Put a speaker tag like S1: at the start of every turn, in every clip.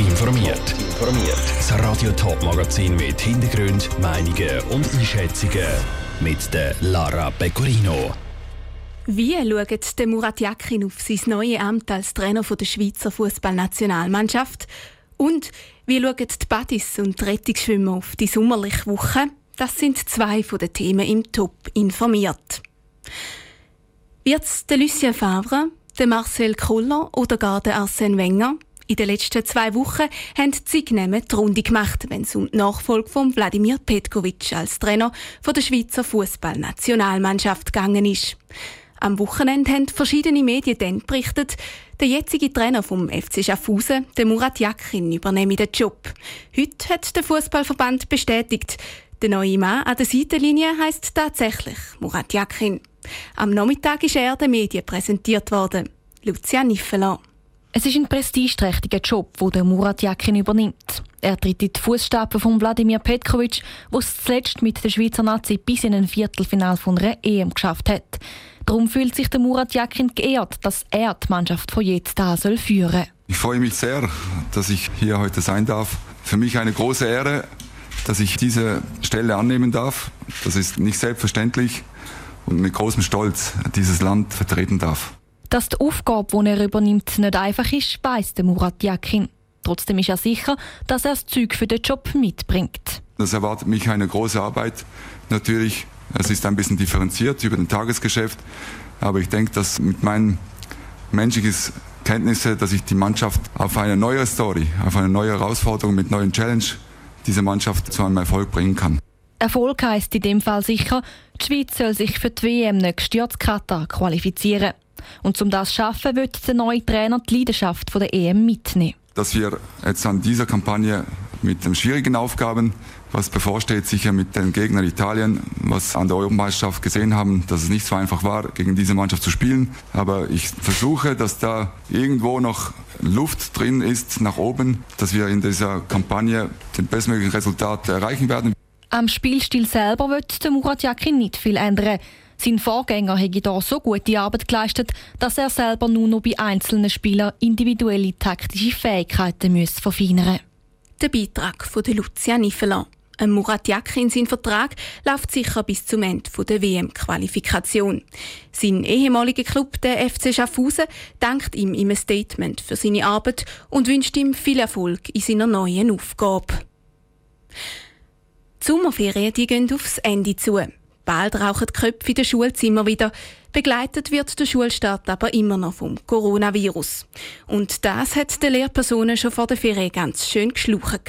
S1: informiert. Informiert. Das Radio Top Magazin mit Hintergrund, Meinungen und Einschätzungen mit der Lara Pecorino.
S2: Wie schaut der Murat Yakin auf sein neues Amt als Trainer der Schweizer Fußballnationalmannschaft? Und wie schauen die Badis und die Rettungsschwimmer auf die sommerliche Woche? Das sind zwei von den Themen im Top informiert. Wird es der Lucien Favre, der Marcel Koller oder gar der Arsène Wenger? In den letzten zwei Wochen haben die Zignehmen die Runde gemacht, wenn es um die Nachfolge von Wladimir Petkovic als Trainer der Schweizer Fußballnationalmannschaft gegangen ist. Am Wochenende haben verschiedene Medien dann berichtet, der jetzige Trainer vom FC Schaffhausen, der Murat Yakin, übernehme den Job. Heute hat der Fußballverband bestätigt, der neue Mann an der Seitenlinie heißt tatsächlich Murat Yakin. Am Nachmittag ist er den Medien präsentiert worden. Lucia Niffeler.
S3: Es ist ein prestigeträchtiger Job, den der Murat Yakin übernimmt. Er tritt in die Fußstapfen von Wladimir Petkovic, der es zuletzt mit der Schweizer Nazi bis in ein Viertelfinal von einer EM geschafft hat. Darum fühlt sich der Murat Yakin geehrt, dass er die Mannschaft von jetzt an soll führen
S4: Ich freue mich sehr, dass ich hier heute sein darf. Für mich eine große Ehre, dass ich diese Stelle annehmen darf. Das ist nicht selbstverständlich und mit großem Stolz dieses Land vertreten darf.
S3: Dass die Aufgabe, die er übernimmt, nicht einfach ist, weiss der Murat Yakin. Trotzdem ist er sicher, dass er das Zeug für den Job mitbringt.
S4: Das erwartet mich eine große Arbeit. Natürlich, es ist ein bisschen differenziert über den Tagesgeschäft, aber ich denke, dass mit meinen menschlichen Kenntnissen, dass ich die Mannschaft auf eine neue Story, auf eine neue Herausforderung mit neuen Challenge diese Mannschaft zu einem Erfolg bringen kann.
S3: Erfolg heisst in dem Fall sicher, die Schweiz soll sich für die WM nächstes Jahr zu Katar qualifizieren. Und um das zu schaffen, wird der neue Trainer die Leidenschaft der EM mitnehmen.
S4: Dass wir jetzt an dieser Kampagne mit den schwierigen Aufgaben, was bevorsteht, sicher mit den Gegnern Italien, was an der Europameisterschaft gesehen haben, dass es nicht so einfach war, gegen diese Mannschaft zu spielen. Aber ich versuche, dass da irgendwo noch Luft drin ist nach oben, dass wir in dieser Kampagne den bestmöglichen Resultat erreichen werden.
S3: Am Spielstil selber wird der Murat Yakin nicht viel ändern. Sein Vorgänger hätte hier so gute Arbeit geleistet, dass er selber nur noch bei einzelnen Spielern individuelle taktische Fähigkeiten muss verfeinern
S2: Der Beitrag von Lucia Niffeler. Ein Murat Yakin sein Vertrag läuft sicher bis zum Ende der WM-Qualifikation. Sein ehemaliger Club, der FC Schaffhausen, dankt ihm im Statement für seine Arbeit und wünscht ihm viel Erfolg in seiner neuen Aufgabe. Die Sommerferien die gehen aufs Ende zu. Bald rauchen die Köpfe in den Schulzimmern wieder. Begleitet wird der Schulstart aber immer noch vom Coronavirus. Und das hat den Lehrpersonen schon vor der Ferien ganz schön geschluchen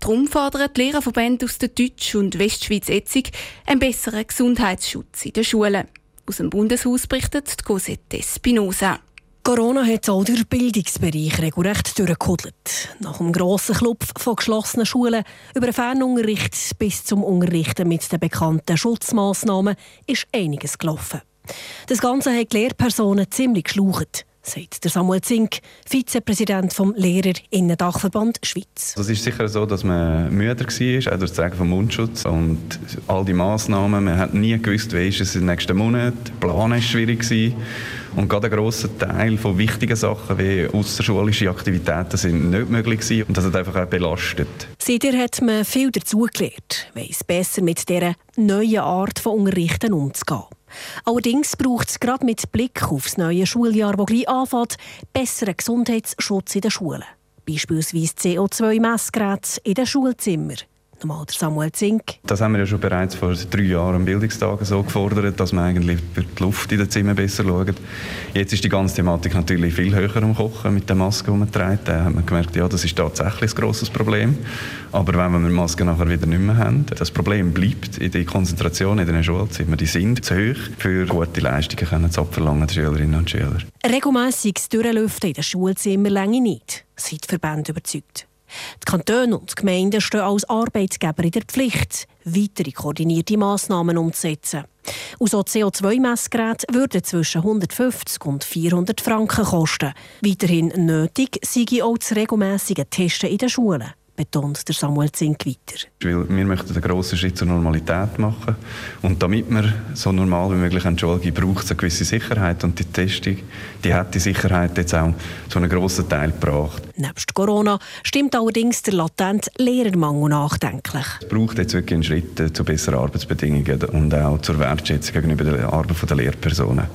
S2: Darum fordern die Lehrerverbände aus der Deutsch- und Westschweiz-Etzig einen besseren Gesundheitsschutz in den Schulen. Aus dem Bundeshaus berichtet Cosette Spinoza.
S5: Corona hat auch den Bildungsbereich regelrecht durchgekudelt. Nach dem grossen Club von geschlossenen Schulen über den Fernunterricht bis zum Unterrichten mit den bekannten Schutzmaßnahmen ist einiges gelaufen. Das Ganze hat die Lehrpersonen ziemlich geschlaucht sagt Samuel Zink, Vizepräsident vom Lehrerinnen-Dachverband Schweiz.
S6: Es ist sicher so, dass man müder war, auch durch das vom Mundschutz und all die Massnahmen. Man hat nie gewusst, wie ist es den nächsten Monaten. Der Plan war schwierig. Und gerade ein grosser Teil von wichtigen Sachen wie außerschulische Aktivitäten sind nicht möglich gewesen. Und das hat einfach auch belastet.
S5: Seitdem hat man viel dazugelernt, weiss besser mit dieser neuen Art von Unterrichten umzugehen. Allerdings braucht es gerade mit Blick auf das neue Schuljahr, das gleich anfängt, besseren Gesundheitsschutz in den Schulen. Beispielsweise CO2-Messgeräte in den Schulzimmern. Nochmal der Samuel Zink.
S6: Das haben wir ja schon bereits vor drei Jahren am Bildungstag so gefordert, dass man eigentlich für die Luft in den Zimmern besser schaut. Jetzt ist die ganze Thematik natürlich viel höher am Kochen mit der Maske, die man trägt. Da hat man gemerkt, ja, das ist tatsächlich ein grosses Problem. Aber wenn wir die Maske nachher wieder nicht mehr haben, das Problem bleibt in der Konzentration in den Schulzimmern. Die sind zu hoch für gute Leistungen können zu abverlangen, die Schülerinnen und Schüler.
S5: Regelmässiges Durchlüften in den Schulzimmern länge nicht, sind die Verbände überzeugt. Die Kantone und die Gemeinden stehen als Arbeitgeber in der Pflicht, weitere koordinierte Massnahmen umzusetzen. Und so CO2-Messgeräte würden zwischen 150 und 400 Franken kosten. Weiterhin nötig sei auch das regelmäßige Testen in den Schulen. Betont der Samuel Zink weiter.
S6: Weil wir möchten einen grossen Schritt zur Normalität machen. Und damit wir so normal wie möglich entschuldigen, braucht es eine gewisse Sicherheit. Und die Testung, die hat die Sicherheit jetzt auch zu einem grossen Teil gebracht.
S5: Nebst Corona stimmt allerdings der latente Lehrermangel nachdenklich.
S6: Es braucht jetzt wirklich einen Schritt zu besseren Arbeitsbedingungen und auch zur Wertschätzung gegenüber der Arbeit der Lehrpersonen.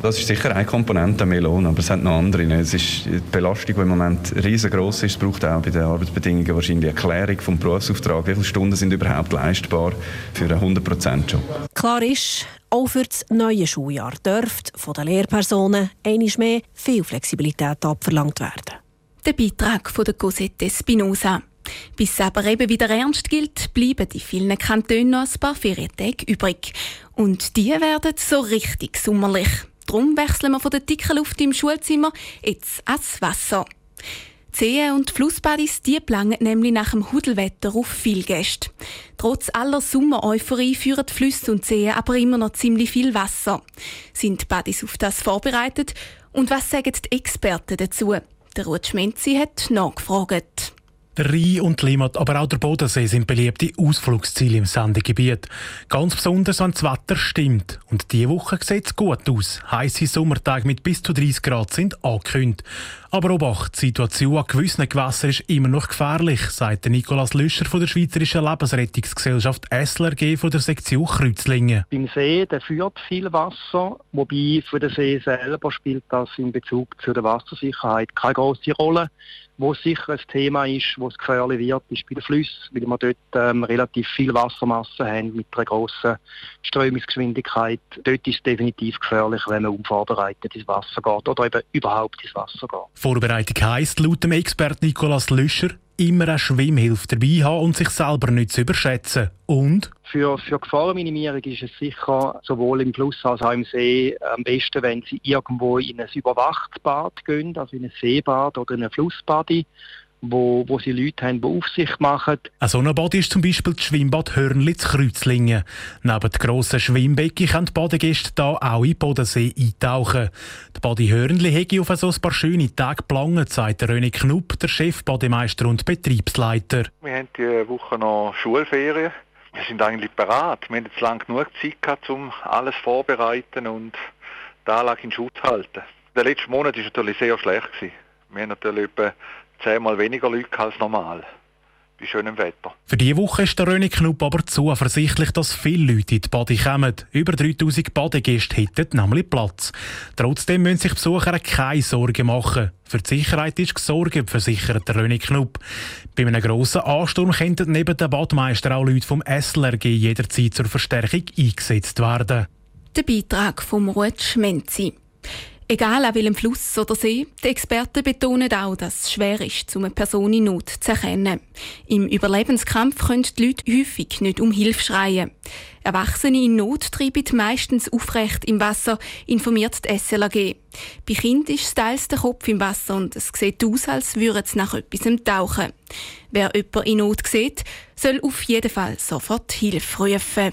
S6: Das ist sicher eine Komponente, mehr Lohn, aber es hat noch andere. Es ist die Belastung, die im Moment riesengroß ist. Es braucht auch bei den Arbeitsbedingungen wahrscheinlich eine Erklärung vom Berufsauftrag. Wie viele Stunden sind überhaupt leistbar für einen 100%-Job?
S5: Klar ist, auch für das neue Schuljahr dürfte von den Lehrpersonen einmal mehr viel Flexibilität abverlangt werden.
S2: Der Beitrag von der Cosette Spinoza. Bis es aber eben wieder ernst gilt, bleiben in vielen Kantonen noch ein paar Ferientage übrig. Und die werden so richtig sommerlich. Darum wechseln wir von der dicken Luft im Schulzimmer jetzt ans Wasser. Seen und Flussbadis die planen nämlich nach dem Hudelwetter auf viele Gäste. Trotz aller Sommer-Euphorie führen Flüsse und Seen aber immer noch ziemlich viel Wasser. Sind Badis auf das vorbereitet? Und was sagen die Experten dazu? Der Ruth Schmenzi hat nachgefragt.
S7: Der Rhein und Limmat, aber auch der Bodensee sind beliebte Ausflugsziele im Sendegebiet. Ganz besonders, wenn das Wetter stimmt. Und diese Woche sieht es gut aus. Heiße Sommertage mit bis zu 30 Grad sind angekündigt. Aber Obacht, die Situation an gewissen Gewässern ist immer noch gefährlich, sagt Nikolaus Lüscher von der Schweizerischen Lebensrettungsgesellschaft SLRG von der Sektion Kreuzlingen.
S8: Beim See der führt viel Wasser, wobei für den See selber spielt das in Bezug zu der Wassersicherheit keine große Rolle. Wo sicher ein Thema ist, wo es gefährlich wird, ist bei den Flüssen, weil wir dort ähm, relativ viel Wassermasse haben mit einer grossen Strömungsgeschwindigkeit. Dort ist es definitiv gefährlich, wenn man unvorbereitet ins Wasser geht oder eben überhaupt ins Wasser geht.
S7: Vorbereitung heisst laut dem Experten Nikolaus Lüscher, immer eine Schwimmhilfe dabei haben und sich selber nicht zu überschätzen. Und?
S8: Für, für Gefahrenminimierung ist es sicher sowohl im Fluss als auch im See am besten, wenn Sie irgendwo in ein überwachtes Bad gehen, also in ein Seebad oder in ein Flussbad wo, wo sie Leute haben, die Aufsicht machen.
S7: Ein so ein Bad ist zum Beispiel das Schwimmbad Hörnli zu Kreuzlingen. Neben dem grossen Schwimmbecken können die Badegäste hier auch in den Bodensee eintauchen. Die Badi Hörnli hätte auf so ein paar schöne Tage geplant, sagt René Knupp, der Chefbademeister und Betriebsleiter.
S9: Wir haben diese Woche noch Schulferien. Wir sind eigentlich bereit. Wir haben jetzt lange genug Zeit gehabt, um alles vorzubereiten und die Anlage in Schutz zu halten. Der letzte Monat war natürlich sehr schlecht. Wir haben natürlich etwa zehnmal weniger Leute als normal. Bei schönem Wetter.
S7: Für diese Woche ist der René Knupp aber zuversichtlich, dass viele Leute in die Bade kommen. Über 3000 Badegäste hätten nämlich Platz. Trotzdem müssen sich Besucher keine Sorgen machen. Für die Sicherheit ist gesorgt, versichert der René Knupp. Bei einem grossen Ansturm könnten neben dem Badmeister auch Leute vom SLRG jederzeit zur Verstärkung eingesetzt werden.
S2: Der Beitrag vom Ruth Schmenzi. Egal an welchem Fluss oder See, die Experten betonen auch, dass es schwer ist, um eine Person in Not zu erkennen. Im Überlebenskampf können die Leute häufig nicht um Hilfe schreien. Erwachsene in Not treiben meistens aufrecht im Wasser, informiert die SLAG. Bei Kindern ist teils der Kopf im Wasser und es sieht aus, als würden sie nach etwas tauchen. Wer jemanden in Not sieht, soll auf jeden Fall sofort Hilfe rufen.